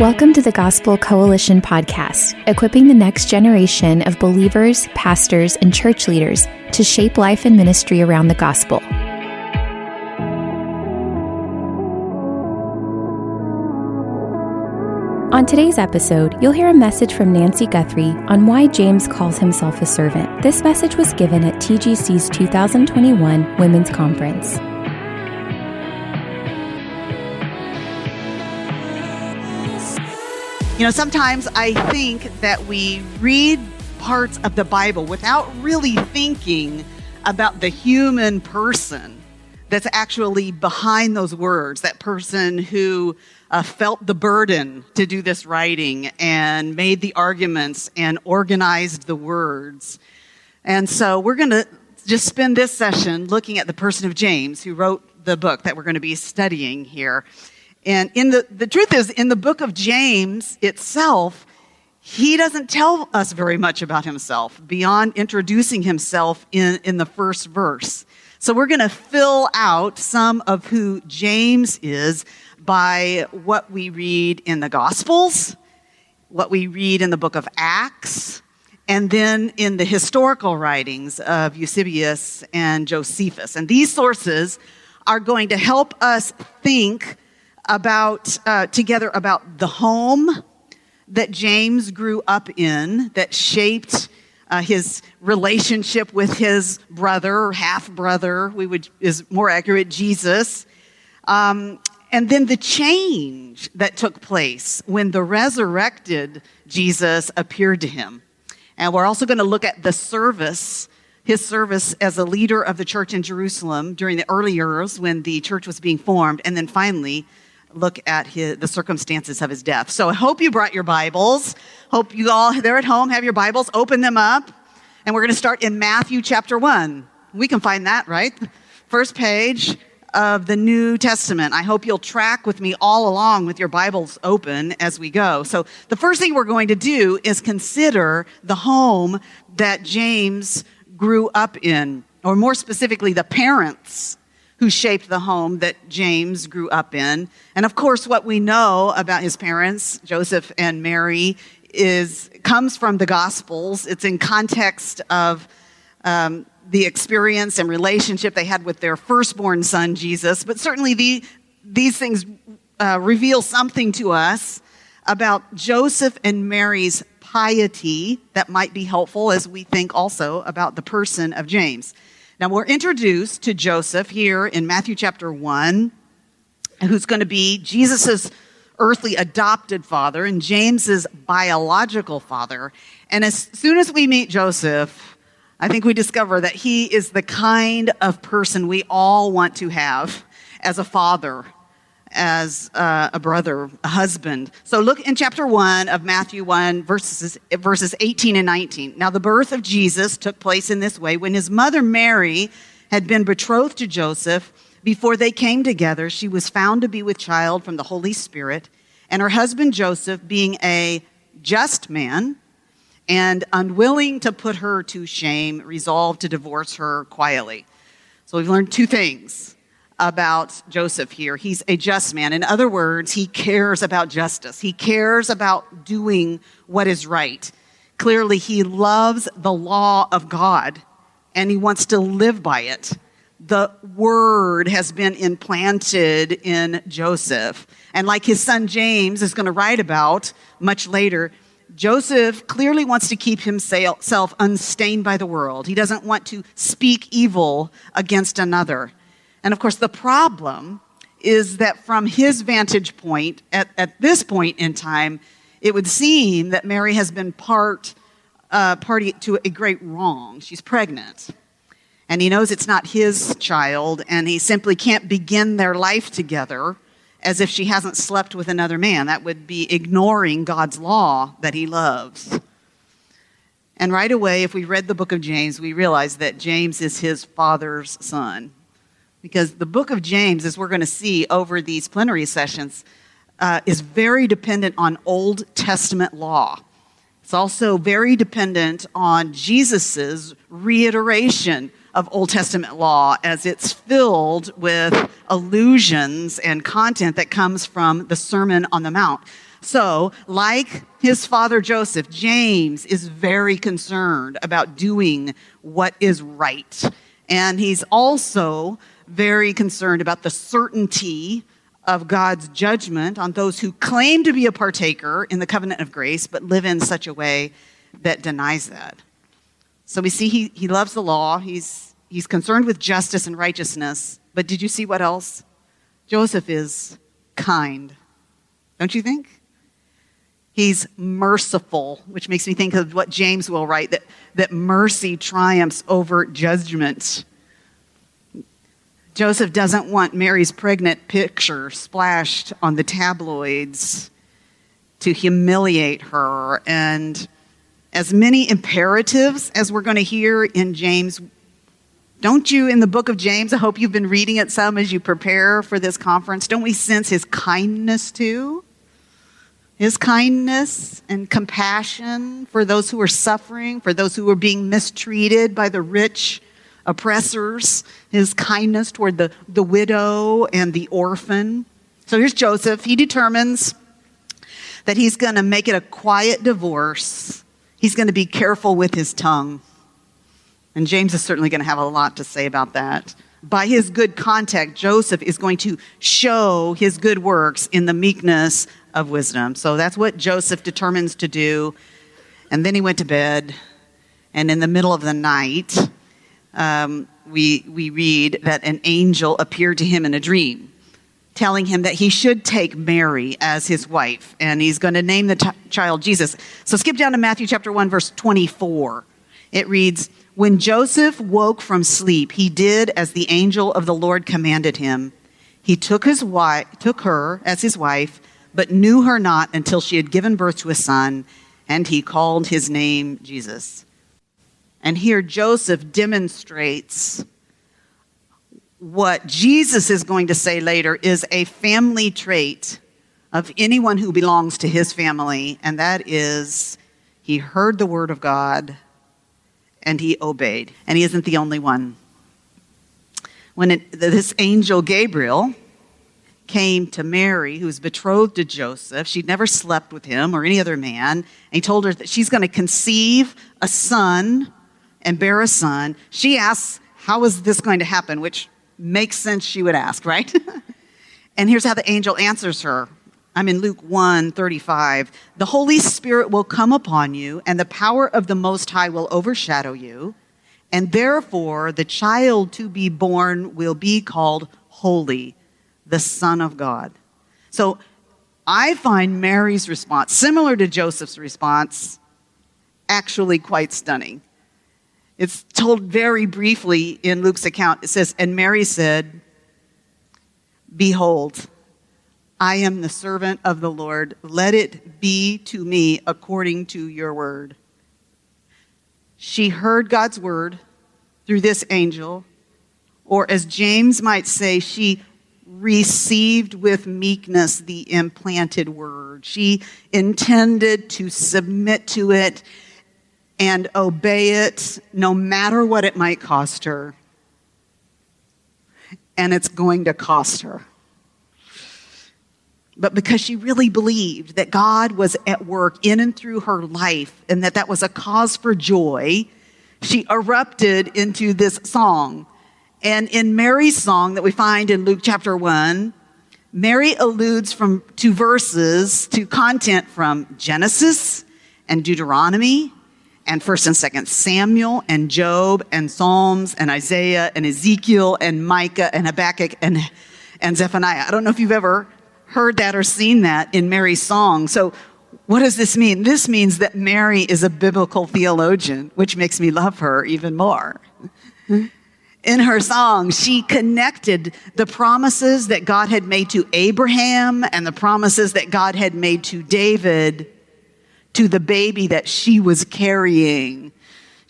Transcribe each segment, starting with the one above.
Welcome to the Gospel Coalition podcast, equipping the next generation of believers, pastors, and church leaders to shape life and ministry around the gospel. On today's episode, you'll hear a message from Nancy Guthrie on why James calls himself a servant. This message was given at TGC's 2021 Women's Conference. You know, sometimes I think that we read parts of the Bible without really thinking about the human person that's actually behind those words, that person who uh, felt the burden to do this writing and made the arguments and organized the words. And so we're going to just spend this session looking at the person of James, who wrote the book that we're going to be studying here. And in the, the truth is, in the book of James itself, he doesn't tell us very much about himself beyond introducing himself in, in the first verse. So we're going to fill out some of who James is by what we read in the Gospels, what we read in the book of Acts, and then in the historical writings of Eusebius and Josephus. And these sources are going to help us think about uh, together about the home that James grew up in that shaped uh, his relationship with his brother, or half brother, we would is more accurate, Jesus. Um, and then the change that took place when the resurrected Jesus appeared to him. And we're also going to look at the service, his service as a leader of the church in Jerusalem during the early years when the church was being formed. And then finally, look at his, the circumstances of his death. So I hope you brought your Bibles. Hope you all there at home have your Bibles. Open them up. And we're going to start in Matthew chapter 1. We can find that, right? First page of the New Testament. I hope you'll track with me all along with your Bibles open as we go. So the first thing we're going to do is consider the home that James grew up in, or more specifically, the parents who shaped the home that James grew up in. And of course, what we know about his parents, Joseph and Mary, is comes from the Gospels. It's in context of um, the experience and relationship they had with their firstborn son, Jesus. But certainly, the, these things uh, reveal something to us about Joseph and Mary's piety that might be helpful as we think also about the person of James. Now we're introduced to Joseph here in Matthew chapter 1, who's going to be Jesus's earthly adopted father and James's biological father. And as soon as we meet Joseph, I think we discover that he is the kind of person we all want to have as a father as uh, a brother, a husband. So look in chapter 1 of Matthew 1, verses, verses 18 and 19. Now, the birth of Jesus took place in this way. When his mother Mary had been betrothed to Joseph, before they came together, she was found to be with child from the Holy Spirit. And her husband Joseph, being a just man, and unwilling to put her to shame, resolved to divorce her quietly. So we've learned two things about Joseph here. He's a just man. In other words, he cares about justice. He cares about doing what is right. Clearly, he loves the law of God and he wants to live by it. The word has been implanted in Joseph. And like his son James is going to write about much later, Joseph clearly wants to keep himself unstained by the world. He doesn't want to speak evil against another. And of course, the problem is that from his vantage point, at, at this point in time, it would seem that Mary has been part, uh, party to a great wrong. She's pregnant. And he knows it's not his child, and he simply can't begin their life together as if she hasn't slept with another man. That would be ignoring God's law that he loves. And right away, if we read the book of James, we realize that James is his father's son. Because the book of James, as we're going to see over these plenary sessions, uh, is very dependent on Old Testament law. It's also very dependent on Jesus' reiteration of Old Testament law as it's filled with allusions and content that comes from the Sermon on the Mount. So, like his father Joseph, James is very concerned about doing what is right. And he's also very concerned about the certainty of God's judgment on those who claim to be a partaker in the covenant of grace, but live in such a way that denies that. So we see he, he loves the law, he's, he's concerned with justice and righteousness, but did you see what else? Joseph is kind, don't you think? He's merciful, which makes me think of what James will write that, that mercy triumphs over judgment. Joseph doesn't want Mary's pregnant picture splashed on the tabloids to humiliate her. And as many imperatives as we're going to hear in James, don't you, in the book of James, I hope you've been reading it some as you prepare for this conference, don't we sense his kindness too? His kindness and compassion for those who are suffering, for those who are being mistreated by the rich oppressors, his kindness toward the, the widow and the orphan. So here's Joseph. He determines that he's going to make it a quiet divorce. He's going to be careful with his tongue. And James is certainly going to have a lot to say about that. By his good contact, Joseph is going to show his good works in the meekness of wisdom. So that's what Joseph determines to do. And then he went to bed. And in the middle of the night, um, we, we read that an angel appeared to him in a dream, telling him that he should take Mary as his wife, and he's going to name the t- child Jesus. So skip down to Matthew chapter 1, verse 24. It reads, When Joseph woke from sleep, he did as the angel of the Lord commanded him. He took, his wife, took her as his wife, but knew her not until she had given birth to a son, and he called his name Jesus. And here Joseph demonstrates what Jesus is going to say later is a family trait of anyone who belongs to his family, and that is he heard the word of God and he obeyed. And he isn't the only one. When it, this angel Gabriel came to Mary, who was betrothed to Joseph, she'd never slept with him or any other man, and he told her that she's going to conceive a son and bear a son, she asks, How is this going to happen? Which makes sense she would ask, right? and here's how the angel answers her. I'm in Luke 1 35. The Holy Spirit will come upon you, and the power of the Most High will overshadow you. And therefore, the child to be born will be called Holy, the Son of God. So I find Mary's response, similar to Joseph's response, actually quite stunning. It's told very briefly in Luke's account. It says, And Mary said, Behold, I am the servant of the Lord. Let it be to me according to your word. She heard God's word through this angel, or as James might say, she received with meekness the implanted word. She intended to submit to it and obey it no matter what it might cost her. And it's going to cost her. But because she really believed that God was at work in and through her life and that that was a cause for joy, she erupted into this song. And in Mary's song that we find in Luke chapter 1, Mary alludes from two verses to content from Genesis and Deuteronomy and 1st and 2nd Samuel and Job and Psalms and Isaiah and Ezekiel and Micah and Habakkuk and, and Zephaniah. I don't know if you've ever heard that or seen that in Mary's song. So what does this mean? This means that Mary is a biblical theologian, which makes me love her even more. In her song, she connected the promises that God had made to Abraham and the promises that God had made to David to the baby that she was carrying.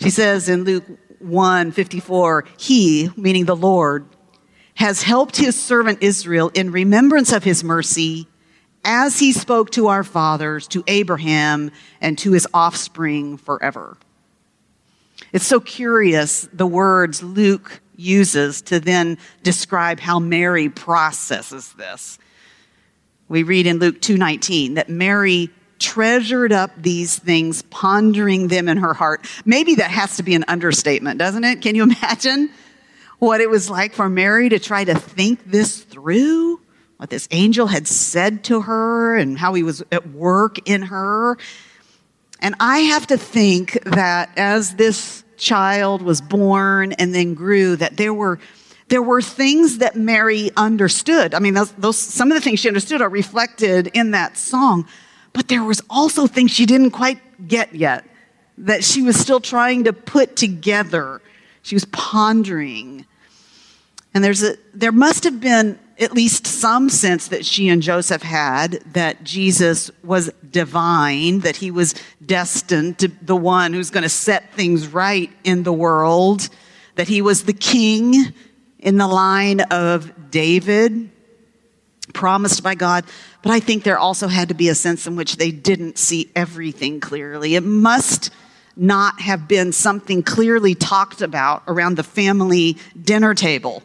She says in Luke 1 54, He, meaning the Lord, has helped his servant Israel in remembrance of his mercy as he spoke to our fathers, to Abraham, and to his offspring forever. It's so curious the words Luke uses to then describe how Mary processes this. We read in Luke 2:19 that Mary treasured up these things, pondering them in her heart. Maybe that has to be an understatement, doesn't it? Can you imagine what it was like for Mary to try to think this through? What this angel had said to her and how he was at work in her. And I have to think that as this child was born and then grew, that there were there were things that Mary understood. I mean, those, those, some of the things she understood are reflected in that song, but there was also things she didn't quite get yet that she was still trying to put together. She was pondering. And there's a, there must have been at least some sense that she and Joseph had that Jesus was divine, that he was destined to the one who's going to set things right in the world, that he was the king in the line of David, promised by God. But I think there also had to be a sense in which they didn't see everything clearly. It must not have been something clearly talked about around the family dinner table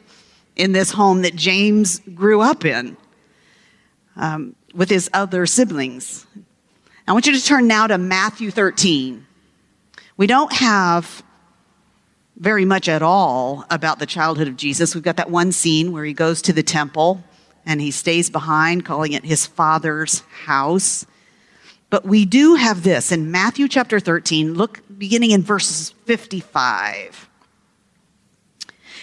in this home that James grew up in um, with his other siblings. I want you to turn now to Matthew 13. We don't have very much at all about the childhood of Jesus. We've got that one scene where he goes to the temple and he stays behind, calling it his father's house. But we do have this in Matthew chapter 13, look beginning in verses 55.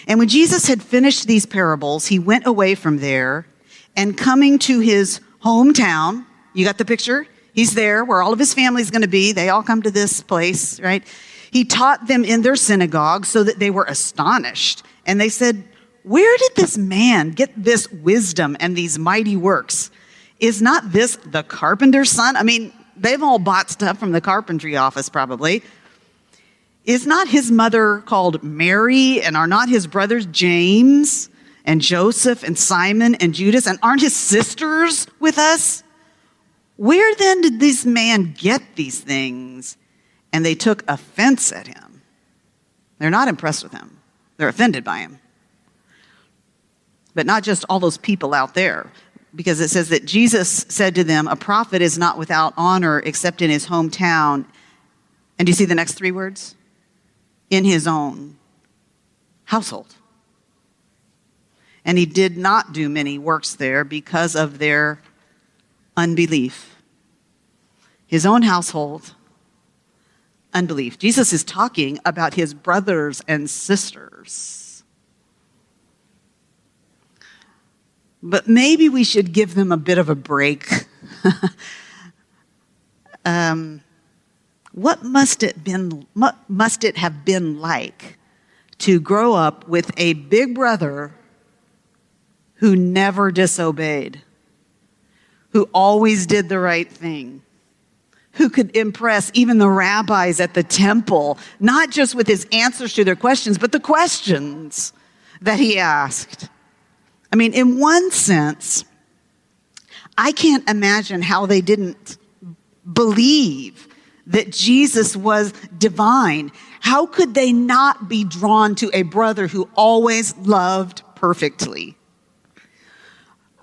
And when Jesus had finished these parables, he went away from there and coming to his hometown, you got the picture? He's there where all of his family is going to be. They all come to this place, right? He taught them in their synagogue so that they were astonished. And they said, Where did this man get this wisdom and these mighty works? Is not this the carpenter's son? I mean, they've all bought stuff from the carpentry office probably. Is not his mother called Mary, and are not his brothers James and Joseph and Simon and Judas, and aren't his sisters with us? Where then did this man get these things? And they took offense at him. They're not impressed with him, they're offended by him. But not just all those people out there, because it says that Jesus said to them, A prophet is not without honor except in his hometown. And do you see the next three words? in his own household. And he did not do many works there because of their unbelief. His own household, unbelief. Jesus is talking about his brothers and sisters. But maybe we should give them a bit of a break. um, what must it been must it have been like to grow up with a big brother who never disobeyed, who always did the right thing, who could impress even the rabbis at the temple, not just with his answers to their questions, but the questions that he asked. I mean, in one sense, I can't imagine how they didn't believe that Jesus was divine. How could they not be drawn to a brother who always loved perfectly?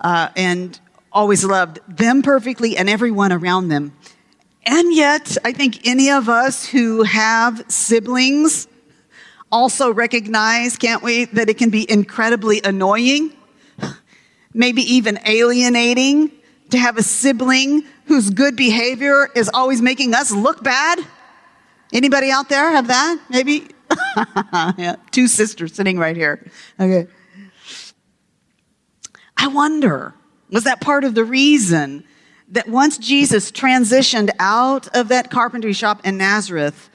Uh, and always loved them perfectly and everyone around them. And yet, I think any of us who have siblings also recognize, can't we, that it can be incredibly annoying, maybe even alienating to have a sibling whose good behavior is always making us look bad. Anybody out there have that? Maybe? yeah, two sisters sitting right here. Okay. I wonder, was that part of the reason that once Jesus transitioned out of that carpentry shop in Nazareth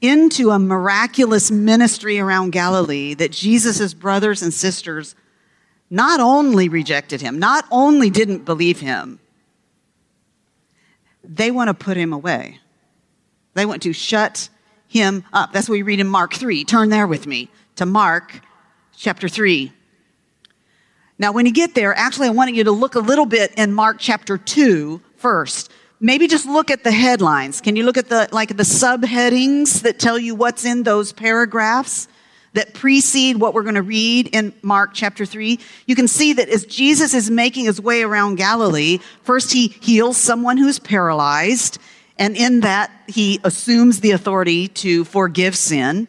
into a miraculous ministry around Galilee, that Jesus' brothers and sisters not only rejected him, not only didn't believe him, they want to put him away. They want to shut him up. That's what we read in Mark 3. Turn there with me to Mark chapter 3. Now, when you get there, actually, I wanted you to look a little bit in Mark chapter 2 first. Maybe just look at the headlines. Can you look at the, like the subheadings that tell you what's in those paragraphs? That precede what we're going to read in Mark chapter 3, you can see that as Jesus is making his way around Galilee, first he heals someone who's paralyzed, and in that he assumes the authority to forgive sin.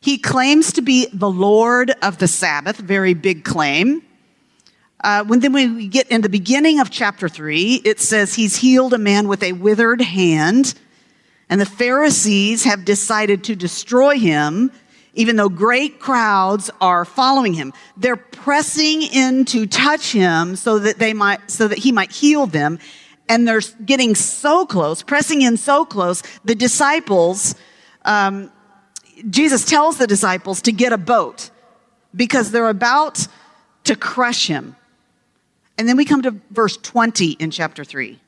He claims to be the Lord of the Sabbath, very big claim. Uh, when then we get in the beginning of chapter 3, it says he's healed a man with a withered hand, and the Pharisees have decided to destroy him even though great crowds are following him. They're pressing in to touch him so that they might, so that he might heal them. And they're getting so close, pressing in so close, the disciples, um, Jesus tells the disciples to get a boat because they're about to crush him. And then we come to verse 20 in chapter 3.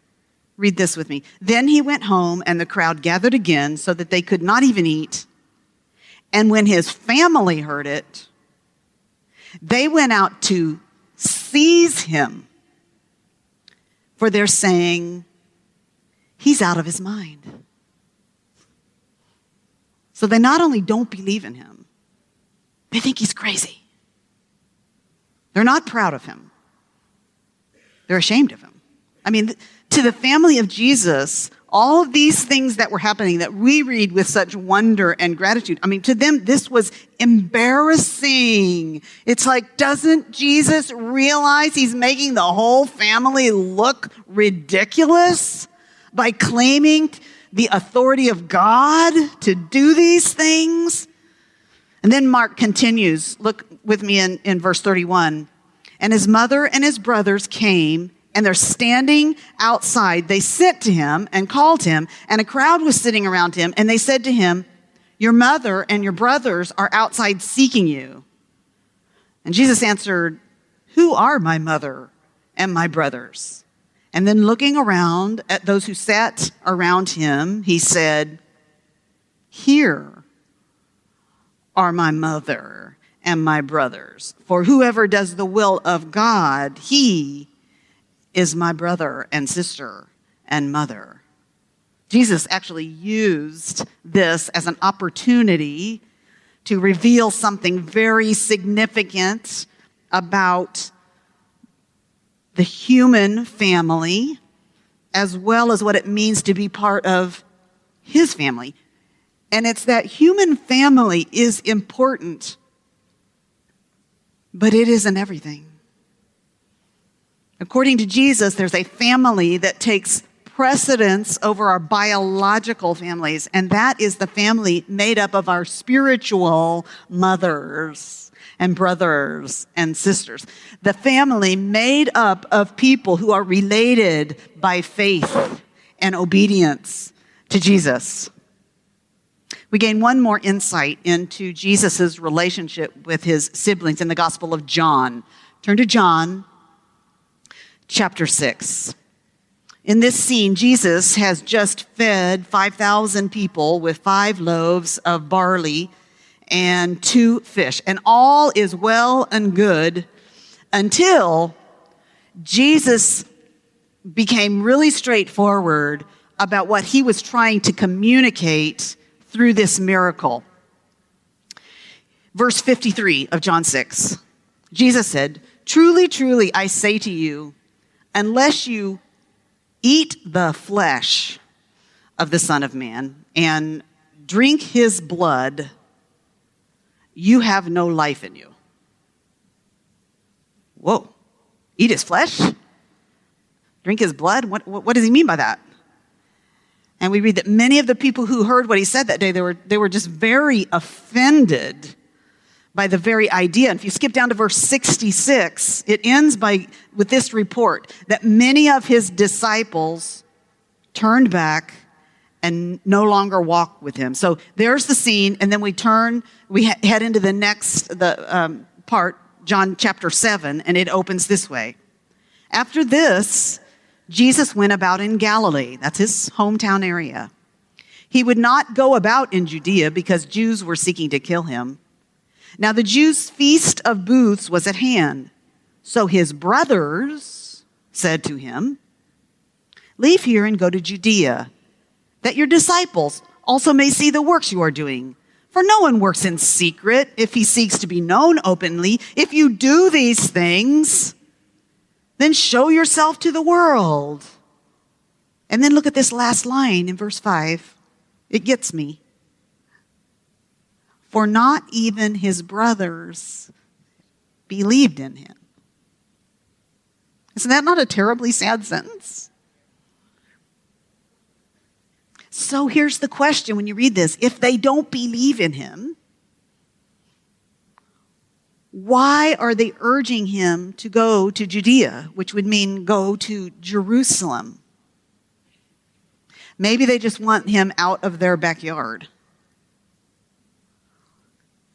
Read this with me. Then he went home, and the crowd gathered again so that they could not even eat. And when his family heard it, they went out to seize him. For they're saying, he's out of his mind. So they not only don't believe in him, they think he's crazy. They're not proud of him, they're ashamed of him. I mean, to the family of Jesus, all of these things that were happening that we read with such wonder and gratitude. I mean, to them, this was embarrassing. It's like, doesn't Jesus realize he's making the whole family look ridiculous by claiming the authority of God to do these things? And then Mark continues. Look with me in, in verse 31. And his mother and his brothers came and they're standing outside. They sent to him and called him, and a crowd was sitting around him, and they said to him, Your mother and your brothers are outside seeking you. And Jesus answered, Who are my mother and my brothers? And then looking around at those who sat around him, he said, Here are my mother and my brothers. For whoever does the will of God, he is my brother and sister and mother. Jesus actually used this as an opportunity to reveal something very significant about the human family, as well as what it means to be part of his family. And it's that human family is important, but it isn't everything. According to Jesus, there's a family that takes precedence over our biological families, and that is the family made up of our spiritual mothers and brothers and sisters. The family made up of people who are related by faith and obedience to Jesus. We gain one more insight into Jesus' relationship with his siblings in the Gospel of John. Turn to John chapter 6. In this scene, Jesus has just fed 5,000 people with five loaves of barley and two fish. And all is well and good until Jesus became really straightforward about what he was trying to communicate through this miracle. Verse 53 of John 6. Jesus said, Truly, truly, I say to you, unless you eat the flesh of the Son of Man and drink his blood, you have no life in you. Whoa. Eat his flesh? Drink his blood? What, what, does he mean by that? And we read that many of the people who heard what he said that day, they were, they were just very offended by the very idea. And if you skip down to verse 66, it ends by, with this report that many of his disciples turned back and no longer walk with him. So there's the scene, and then we turn, we head into the next the um, part, John chapter seven, and it opens this way. After this, Jesus went about in Galilee. That's his hometown area. He would not go about in Judea because Jews were seeking to kill him. Now the Jews' feast of booths was at hand. So his brothers said to him, Leave here and go to Judea that your disciples also may see the works you are doing. For no one works in secret if he seeks to be known openly. If you do these things, then show yourself to the world. And then look at this last line in verse 5. It gets me. For not even his brothers believed in him. Isn't that not a terribly sad sentence? So here's the question when you read this if they don't believe in him, why are they urging him to go to Judea, which would mean go to Jerusalem? Maybe they just want him out of their backyard.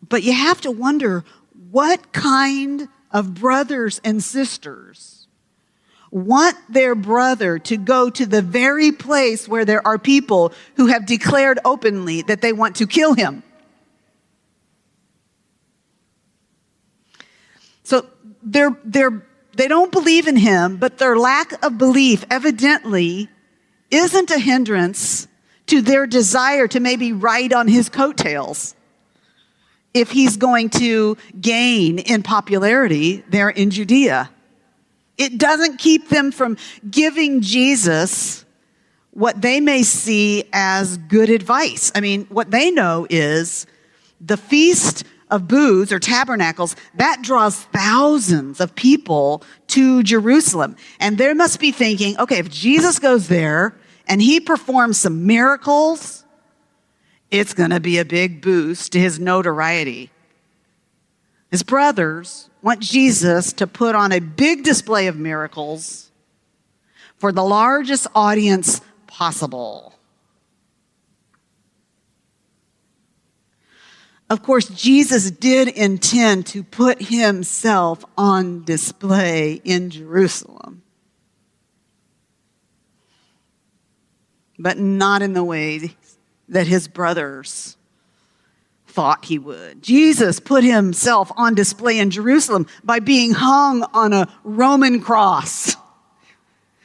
But you have to wonder what kind of brothers and sisters want their brother to go to the very place where there are people who have declared openly that they want to kill him. So they're, they're, they don't believe in him, but their lack of belief evidently isn't a hindrance to their desire to maybe ride on his coattails if he's going to gain in popularity there in Judea. It doesn't keep them from giving Jesus what they may see as good advice. I mean, what they know is the feast of booths or tabernacles, that draws thousands of people to Jerusalem. And they must be thinking, okay, if Jesus goes there and he performs some miracles, it's going to be a big boost to his notoriety. His brothers want Jesus to put on a big display of miracles for the largest audience possible. Of course, Jesus did intend to put himself on display in Jerusalem, but not in the way that his brothers thought he would. Jesus put himself on display in Jerusalem by being hung on a Roman cross.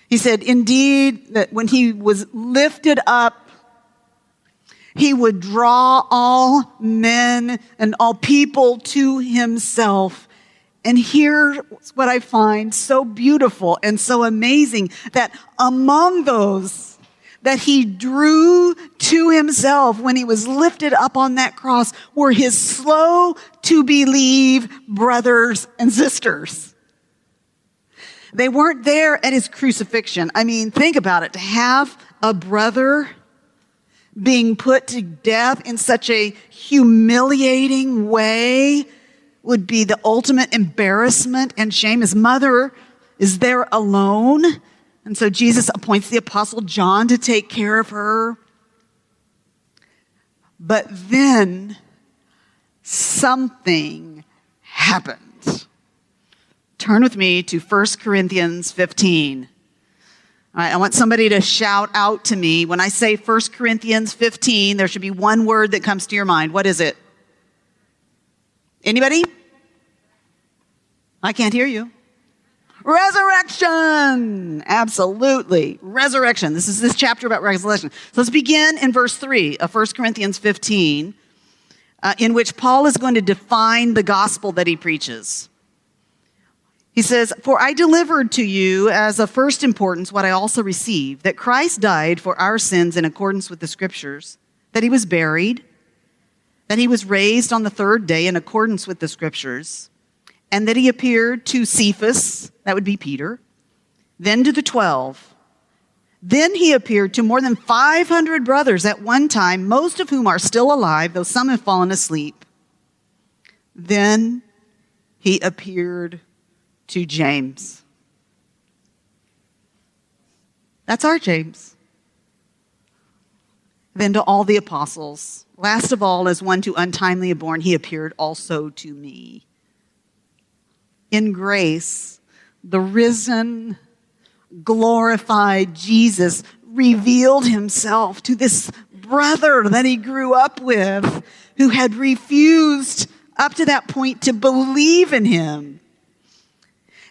He said, indeed, that when he was lifted up, he would draw all men and all people to himself. And here's what I find so beautiful and so amazing that among those that he drew to himself when he was lifted up on that cross were his slow to believe brothers and sisters. They weren't there at his crucifixion. I mean, think about it. To have a brother being put to death in such a humiliating way would be the ultimate embarrassment and shame. His mother is there alone. And so Jesus appoints the apostle John to take care of her. But then something happened. Turn with me to 1 Corinthians 15. All right, I want somebody to shout out to me. When I say 1 Corinthians 15, there should be one word that comes to your mind. What is it? Anybody? I can't hear you. Resurrection! Absolutely. Resurrection. This is this chapter about resurrection. So let's begin in verse 3 of 1 Corinthians 15, uh, in which Paul is going to define the gospel that he preaches. He says, For I delivered to you as of first importance what I also received that Christ died for our sins in accordance with the scriptures, that he was buried, that he was raised on the third day in accordance with the scriptures, and that he appeared to Cephas, that would be Peter, then to the twelve. Then he appeared to more than 500 brothers at one time, most of whom are still alive, though some have fallen asleep. Then he appeared to James. That's our James. Then to all the apostles. Last of all, as one too untimely born, he appeared also to me. In grace, the risen, glorified Jesus revealed himself to this brother that he grew up with who had refused up to that point to believe in him.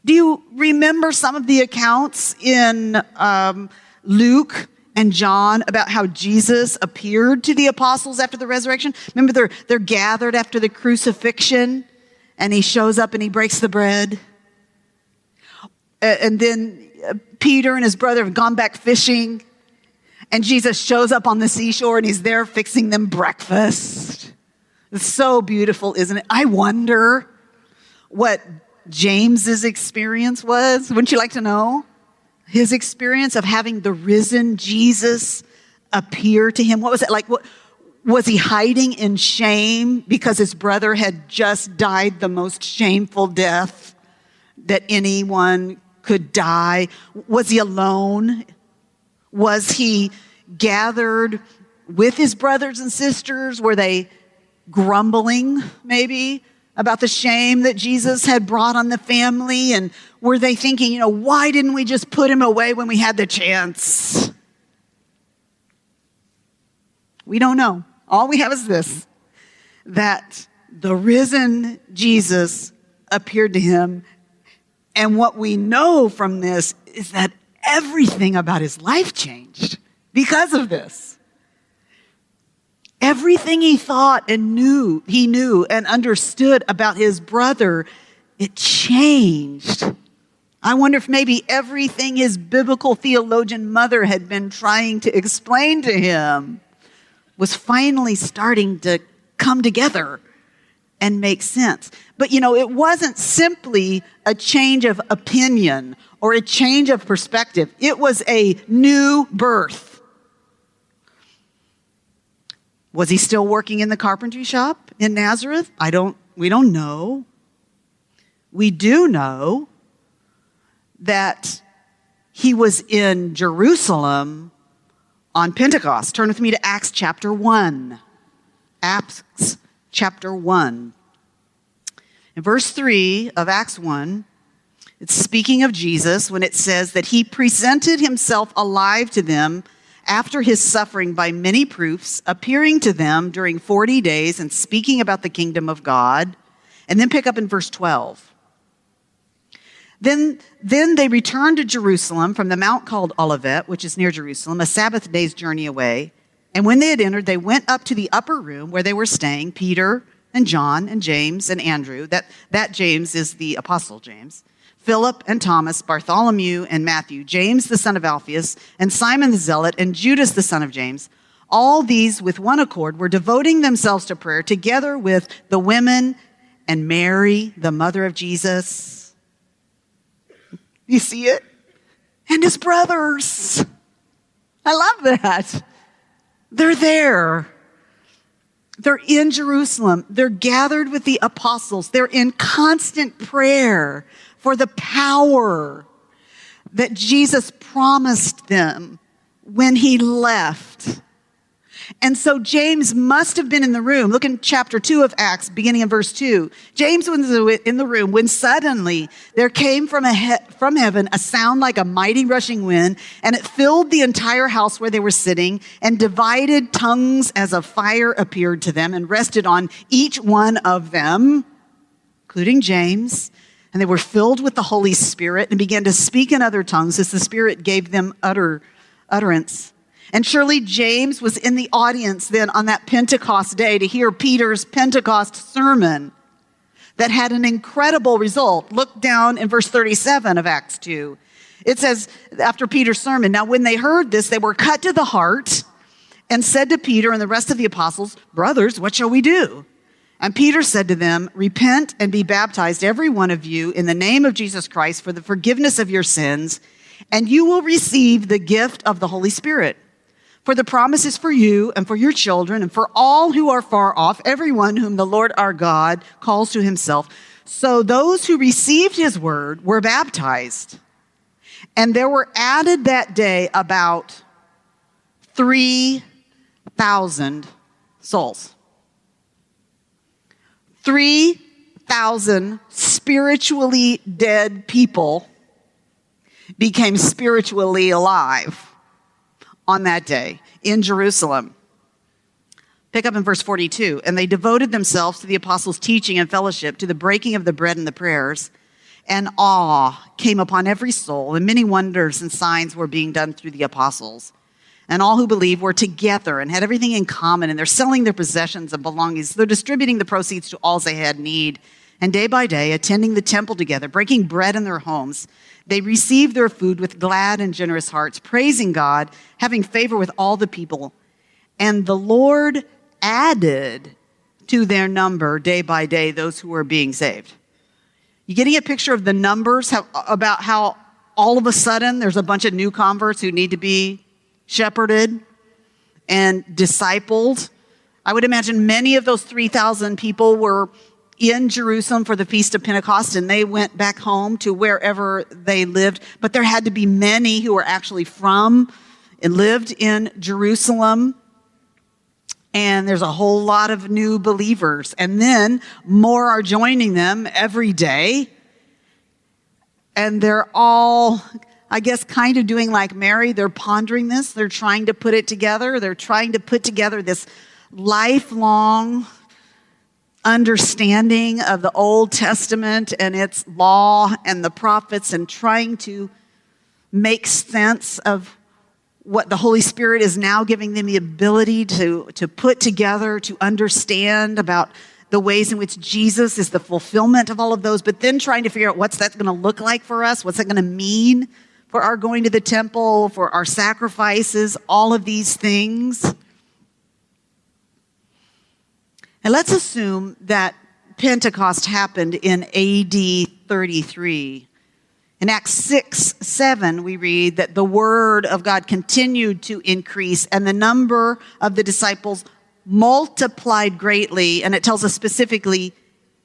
Do you remember some of the accounts in um, Luke and John about how Jesus appeared to the apostles after the resurrection? Remember, they're, they're gathered after the crucifixion and he shows up and he breaks the bread. And then uh, Peter and his brother have gone back fishing and Jesus shows up on the seashore and he's there fixing them breakfast. It's so beautiful, isn't it? I wonder what James's experience was. Wouldn't you like to know? His experience of having the risen Jesus appear to him. What was it like? What, was he hiding in shame because his brother had just died the most shameful death that anyone could die? Was he alone? Was he gathered with his brothers and sisters? Were they grumbling, maybe? about the shame that Jesus had brought on the family? And were they thinking, you know, why didn't we just put him away when we had the chance? We don't know. All we have is this that the risen Jesus appeared to him. And what we know from this is that everything about his life changed because of this. Everything he thought and knew, he knew and understood about his brother, it changed. I wonder if maybe everything his biblical theologian mother had been trying to explain to him was finally starting to come together and make sense. But you know, it wasn't simply a change of opinion or a change of perspective. It was a new birth. Was he still working in the carpentry shop in Nazareth? I don't, we don't know. We do know that he was in Jerusalem on Pentecost. Turn with me to Acts chapter 1. Acts chapter 1. In verse 3 of Acts 1, it's speaking of Jesus when it says that he presented himself alive to them after his suffering by many proofs, appearing to them during 40 days and speaking about the kingdom of God. And then pick up in verse 12. Then, then they returned to Jerusalem from the mount called Olivet, which is near Jerusalem, a Sabbath day's journey away. And when they had entered, they went up to the upper room where they were staying, Peter and John and James and Andrew. That, that James is the apostle James. Philip and Thomas, Bartholomew and Matthew, James the son of Alphaeus, and Simon the Zealot, and Judas the son of James. All these, with one accord, were devoting themselves to prayer together with the women and Mary, the mother of Jesus. You see it? And his brothers. I love that. They're there. They're in Jerusalem. They're gathered with the apostles. They're in constant prayer for the power that Jesus promised them when he left. And so James must have been in the room. Look in chapter 2 of Acts, beginning in verse 2. James was in the room when suddenly there came from, a he- from heaven a sound like a mighty rushing wind, and it filled the entire house where they were sitting, and divided tongues as a fire appeared to them and rested on each one of them, including James. And they were filled with the Holy Spirit and began to speak in other tongues as the Spirit gave them utter, utterance. And surely James was in the audience then on that Pentecost day to hear Peter's Pentecost sermon that had an incredible result. Look down in verse 37 of Acts 2. It says, after Peter's sermon, now when they heard this, they were cut to the heart and said to Peter and the rest of the apostles, Brothers, what shall we do? And Peter said to them, Repent and be baptized, every one of you, in the name of Jesus Christ for the forgiveness of your sins, and you will receive the gift of the Holy Spirit. For the promise is for you and for your children and for all who are far off, everyone whom the Lord our God calls to himself. So those who received his word were baptized. And there were added that day about 3,000 souls. 3,000 spiritually dead people became spiritually alive on that day in Jerusalem. Pick up in verse 42. And they devoted themselves to the apostles' teaching and fellowship, to the breaking of the bread and the prayers. And awe came upon every soul, and many wonders and signs were being done through the apostles. And all who believed were together and had everything in common, and they're selling their possessions and belongings. They're distributing the proceeds to all they had need. And day by day, attending the temple together, breaking bread in their homes they received their food with glad and generous hearts, praising God, having favor with all the people. And the Lord added to their number day by day those who were being saved. You getting a picture of the numbers how, about how all of a sudden there's a bunch of new converts who need to be shepherded and discipled? I would imagine many of those 3,000 people were in Jerusalem for the Feast of Pentecost and they went back home to wherever they lived. But there had to be many who were actually from and lived in Jerusalem. And there's a whole lot of new believers. And then more are joining them every day. And they're all, I guess, kind of doing like Mary. They're pondering this. They're trying to put it together. They're trying to put together this lifelong understanding of the Old Testament and its law and the prophets and trying to make sense of what the Holy Spirit is now giving them the ability to, to put together, to understand about the ways in which Jesus is the fulfillment of all of those, but then trying to figure out what's that going to look like for us? What's that going to mean for our going to the temple, for our sacrifices, all of these things? And let's assume that Pentecost happened in AD 33. In Acts 6, 7, we read that the word of God continued to increase and the number of the disciples multiplied greatly. And it tells us specifically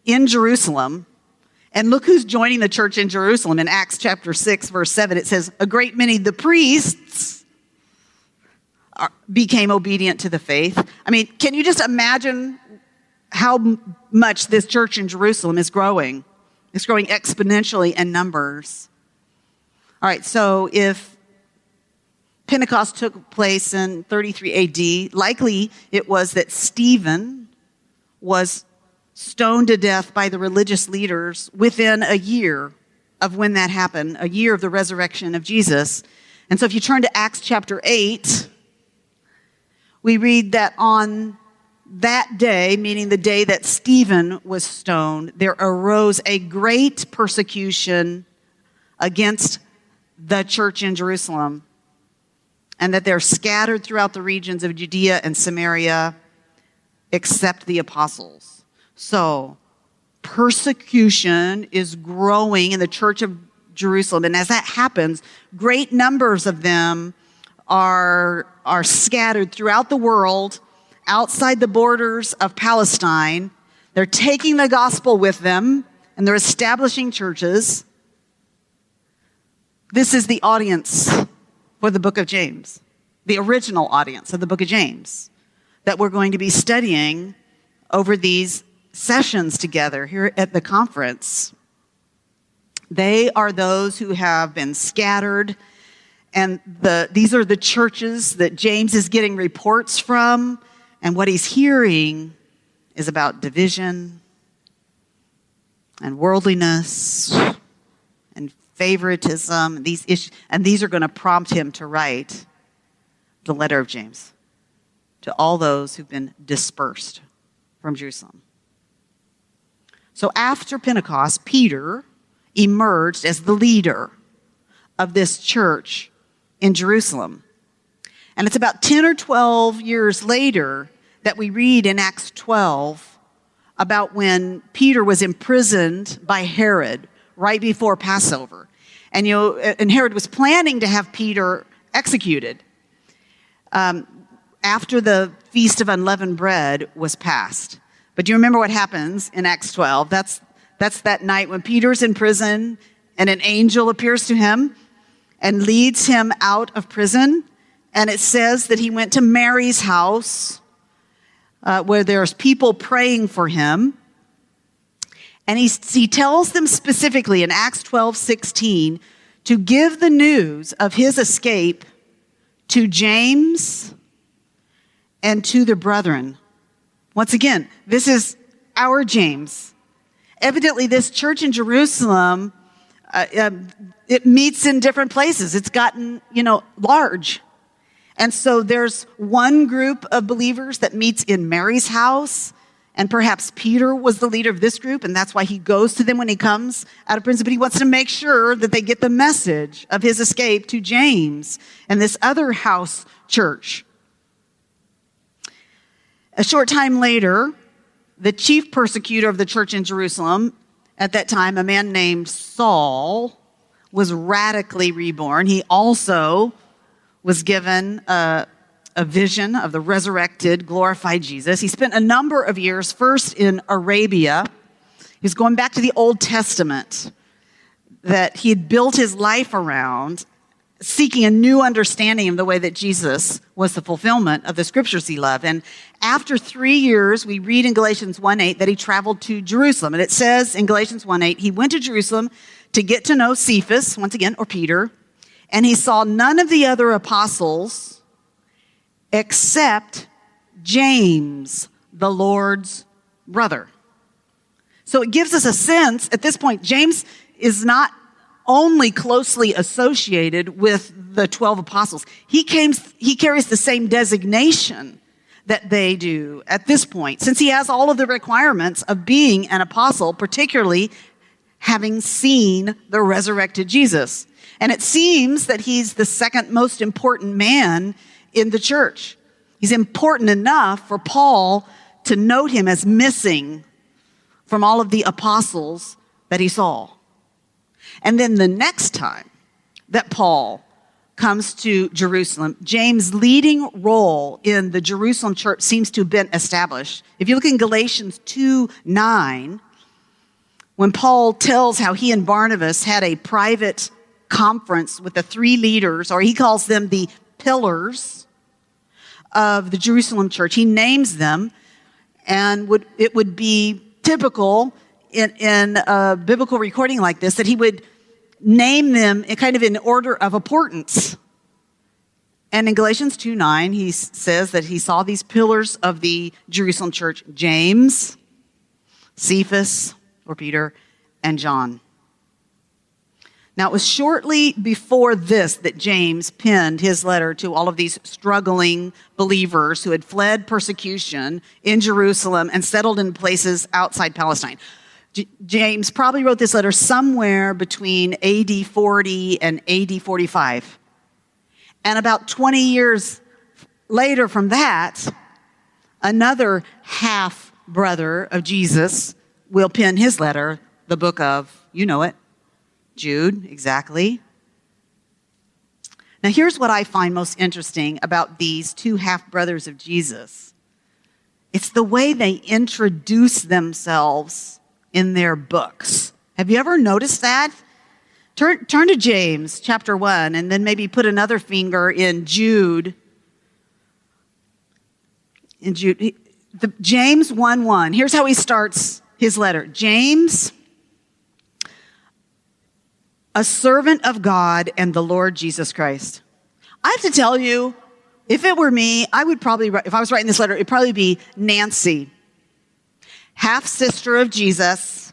in Jerusalem. And look who's joining the church in Jerusalem. In Acts chapter 6, verse 7, it says, A great many, of the priests, became obedient to the faith. I mean, can you just imagine how much this church in Jerusalem is growing. It's growing exponentially in numbers. All right, so if Pentecost took place in 33 AD, likely it was that Stephen was stoned to death by the religious leaders within a year of when that happened, a year of the resurrection of Jesus. And so if you turn to Acts chapter 8, we read that on that day, meaning the day that Stephen was stoned, there arose a great persecution against the church in Jerusalem, and that they're scattered throughout the regions of Judea and Samaria, except the apostles. So, persecution is growing in the church of Jerusalem, and as that happens, great numbers of them are, are scattered throughout the world outside the borders of Palestine. They're taking the gospel with them and they're establishing churches. This is the audience for the book of James, the original audience of the book of James that we're going to be studying over these sessions together here at the conference. They are those who have been scattered, and the, these are the churches that James is getting reports from and what he's hearing is about division, and worldliness and favoritism. These issues, and these are going to prompt him to write the letter of James to all those who've been dispersed from Jerusalem. So after Pentecost, Peter emerged as the leader of this church in Jerusalem. And it's about 10 or 12 years later that we read in Acts 12 about when Peter was imprisoned by Herod right before Passover. And, you know, and Herod was planning to have Peter executed um, after the Feast of Unleavened Bread was passed. But do you remember what happens in Acts 12? That's, that's that night when Peter's in prison and an angel appears to him and leads him out of prison. And it says that he went to Mary's house uh, where there's people praying for him. And he, he tells them specifically in Acts 12 16 to give the news of his escape to James and to the brethren. Once again, this is our James. Evidently, this church in Jerusalem, uh, uh, it meets in different places. It's gotten, you know, large. And so there's one group of believers that meets in Mary's house. And perhaps Peter was the leader of this group, and that's why he goes to them when he comes out of prison. But he wants to make sure that they get the message of his escape to James and this other house church. A short time later, the chief persecutor of the church in Jerusalem, at that time, a man named Saul, was radically reborn. He also was given a, a vision of the resurrected, glorified Jesus. He spent a number of years, first in Arabia. He's going back to the Old Testament that he had built his life around, seeking a new understanding of the way that Jesus was the fulfillment of the scriptures he loved. And after three years, we read in Galatians 1 8 that he traveled to Jerusalem. And it says in Galatians 1 8, he went to Jerusalem to get to know Cephas, once again, or Peter, and he saw none of the other apostles except James, the Lord's brother. So it gives us a sense at this point, James is not only closely associated with the 12 apostles, he, came, he carries the same designation that they do at this point, since he has all of the requirements of being an apostle, particularly having seen the resurrected Jesus. And it seems that he's the second most important man in the church. He's important enough for Paul to note him as missing from all of the apostles that he saw. And then the next time that Paul comes to Jerusalem, James' leading role in the Jerusalem church seems to have been established. If you look in Galatians 2 9, when Paul tells how he and Barnabas had a private conference with the three leaders, or he calls them the pillars of the Jerusalem church. He names them, and would, it would be typical in, in a biblical recording like this that he would name them in kind of in order of importance. And in Galatians 2 9, he says that he saw these pillars of the Jerusalem church James, Cephas, or Peter, and John. Now, it was shortly before this that James penned his letter to all of these struggling believers who had fled persecution in Jerusalem and settled in places outside Palestine. James probably wrote this letter somewhere between AD 40 and AD 45. And about 20 years later from that, another half brother of Jesus will pen his letter, the book of, you know it, Jude, exactly. Now, here's what I find most interesting about these two half brothers of Jesus it's the way they introduce themselves in their books. Have you ever noticed that? Turn, turn to James chapter 1 and then maybe put another finger in Jude. In Jude, the, James 1 1. Here's how he starts his letter James, a servant of God and the Lord Jesus Christ. I have to tell you, if it were me, I would probably, if I was writing this letter, it'd probably be Nancy, half sister of Jesus,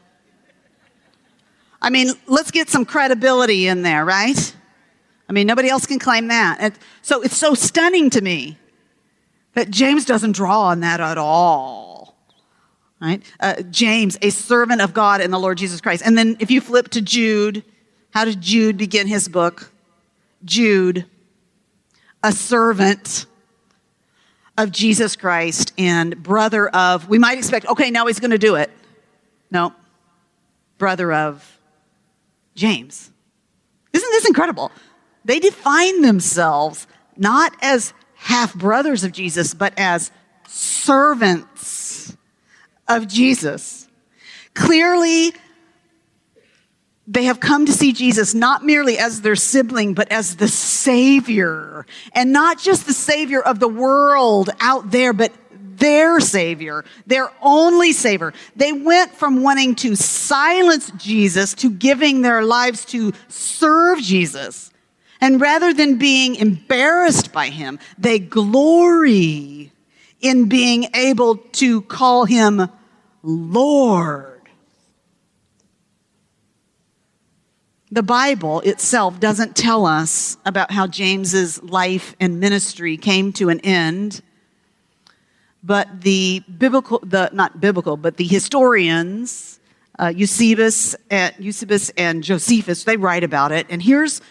I mean, let's get some credibility in there, right? I mean, nobody else can claim that. So it's so stunning to me that James doesn't draw on that at all. Right? Uh, James, a servant of God and the Lord Jesus Christ. And then if you flip to Jude, how did Jude begin his book? Jude, a servant of Jesus Christ and brother of, we might expect, okay, now he's going to do it. No, brother of James. Isn't this incredible? They define themselves not as half brothers of Jesus, but as servants of Jesus. Clearly, they have come to see Jesus not merely as their sibling, but as the Savior. And not just the Savior of the world out there, but their Savior, their only Savior. They went from wanting to silence Jesus to giving their lives to serve Jesus. And rather than being embarrassed by Him, they glory in being able to call Him Lord. The Bible itself doesn't tell us about how James's life and ministry came to an end, but the biblical, the not biblical, but the historians, uh, Eusebius, and, Eusebius and Josephus, they write about it. And here's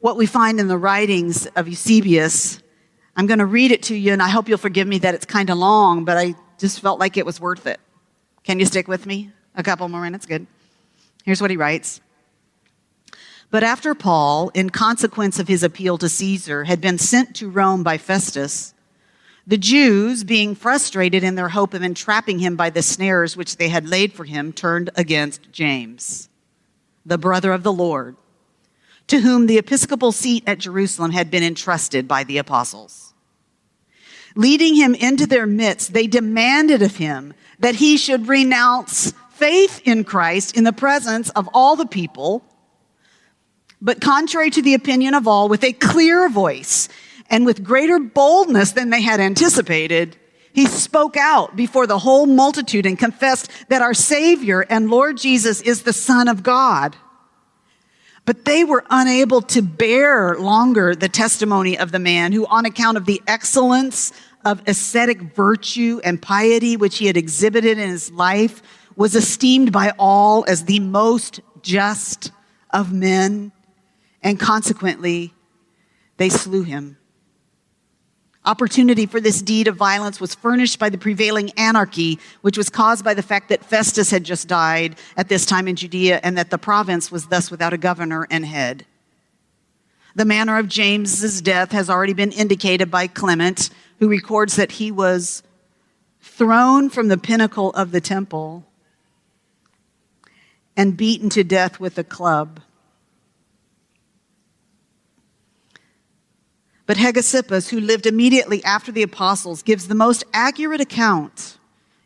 what we find in the writings of Eusebius. I'm going to read it to you, and I hope you'll forgive me that it's kind of long, but I just felt like it was worth it. Can you stick with me a couple more minutes? Good. Here's what he writes. But after Paul, in consequence of his appeal to Caesar, had been sent to Rome by Festus, the Jews, being frustrated in their hope of entrapping him by the snares which they had laid for him, turned against James, the brother of the Lord, to whom the episcopal seat at Jerusalem had been entrusted by the apostles. Leading him into their midst, they demanded of him that he should renounce faith in Christ in the presence of all the people but contrary to the opinion of all, with a clear voice and with greater boldness than they had anticipated, he spoke out before the whole multitude and confessed that our Savior and Lord Jesus is the Son of God. But they were unable to bear longer the testimony of the man who, on account of the excellence of ascetic virtue and piety which he had exhibited in his life, was esteemed by all as the most just of men and consequently, they slew him. Opportunity for this deed of violence was furnished by the prevailing anarchy, which was caused by the fact that Festus had just died at this time in Judea and that the province was thus without a governor and head. The manner of James's death has already been indicated by Clement, who records that he was thrown from the pinnacle of the temple and beaten to death with a club. But Hegesippus, who lived immediately after the apostles, gives the most accurate account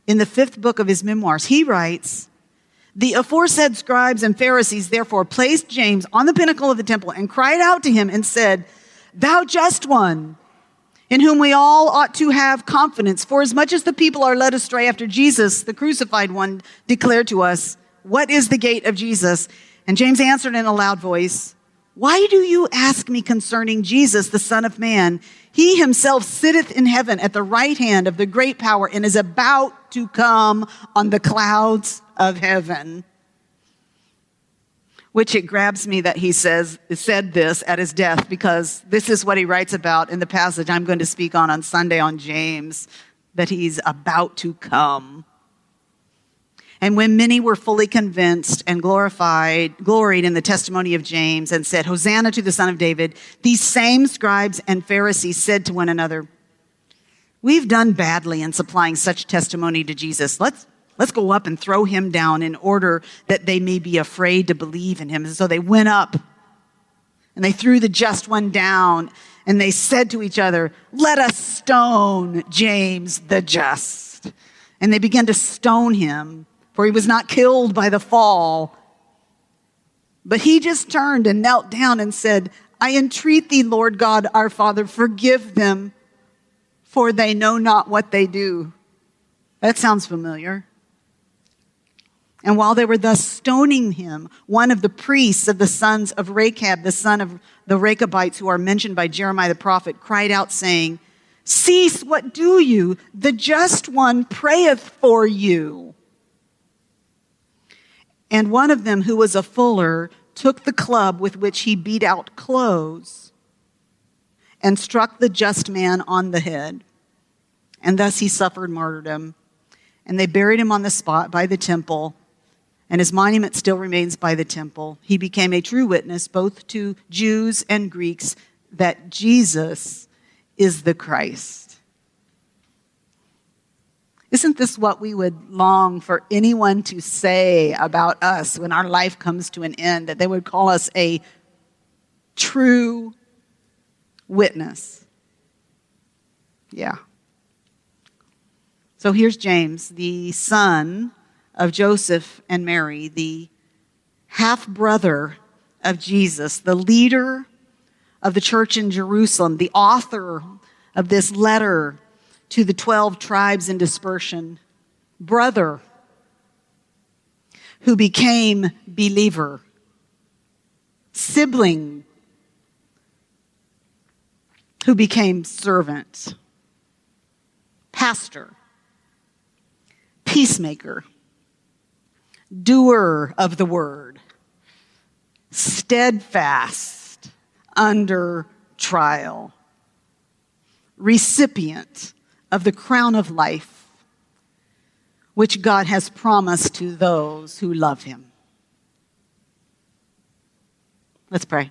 in the fifth book of his memoirs. He writes, The aforesaid scribes and Pharisees therefore placed James on the pinnacle of the temple and cried out to him and said, Thou just one, in whom we all ought to have confidence, for as much as the people are led astray after Jesus, the crucified one, declared to us, What is the gate of Jesus? And James answered in a loud voice, why do you ask me concerning Jesus, the Son of Man? He himself sitteth in heaven at the right hand of the great power and is about to come on the clouds of heaven. Which it grabs me that he says, said this at his death because this is what he writes about in the passage I'm going to speak on on Sunday on James, that he's about to come. And when many were fully convinced and glorified, gloried in the testimony of James and said, Hosanna to the son of David, these same scribes and Pharisees said to one another, We've done badly in supplying such testimony to Jesus. Let's, let's go up and throw him down in order that they may be afraid to believe in him. And so they went up and they threw the just one down and they said to each other, Let us stone James the just. And they began to stone him for he was not killed by the fall. But he just turned and knelt down and said, I entreat thee, Lord God, our Father, forgive them, for they know not what they do. That sounds familiar. And while they were thus stoning him, one of the priests of the sons of Rechab, the son of the Rechabites who are mentioned by Jeremiah the prophet, cried out, saying, Cease, what do you? The just one prayeth for you. And one of them, who was a fuller, took the club with which he beat out clothes and struck the just man on the head. And thus he suffered martyrdom. And they buried him on the spot by the temple and his monument still remains by the temple. He became a true witness both to Jews and Greeks that Jesus is the Christ. Isn't this what we would long for anyone to say about us when our life comes to an end? That they would call us a true witness. Yeah. So here's James, the son of Joseph and Mary, the half brother of Jesus, the leader of the church in Jerusalem, the author of this letter to the 12 tribes in dispersion, brother who became believer, sibling who became servant, pastor, peacemaker. Doer of the word, steadfast under trial, recipient of the crown of life, which God has promised to those who love him. Let's pray.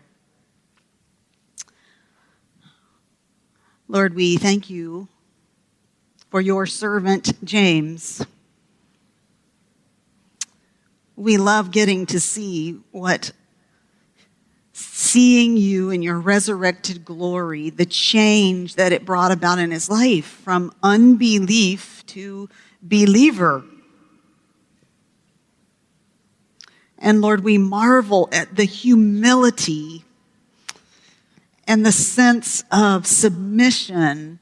Lord, we thank you for your servant James we love getting to see what seeing you in your resurrected glory, the change that it brought about in his life from unbelief to believer. And Lord, we marvel at the humility and the sense of submission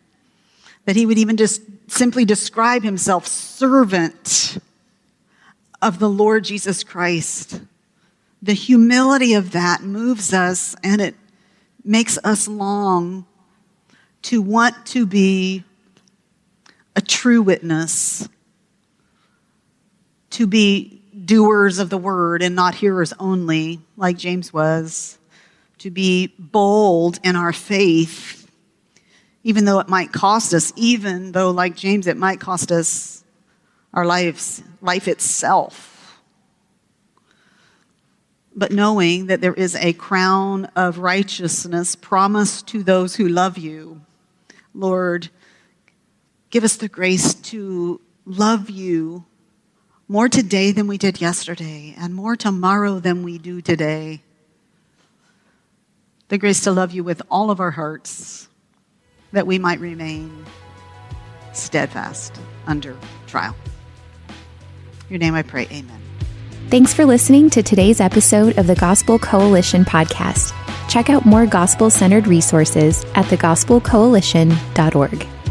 that he would even just simply describe himself servant of the Lord Jesus Christ. The humility of that moves us and it makes us long to want to be a true witness, to be doers of the word and not hearers only, like James was, to be bold in our faith, even though it might cost us, even though, like James, it might cost us our lives, life itself. But knowing that there is a crown of righteousness promised to those who love you, Lord, give us the grace to love you more today than we did yesterday, and more tomorrow than we do today. The grace to love you with all of our hearts, that we might remain steadfast under trial your name I pray. Amen. Thanks for listening to today's episode of the Gospel Coalition podcast. Check out more gospel centered resources at thegospelcoalition.org.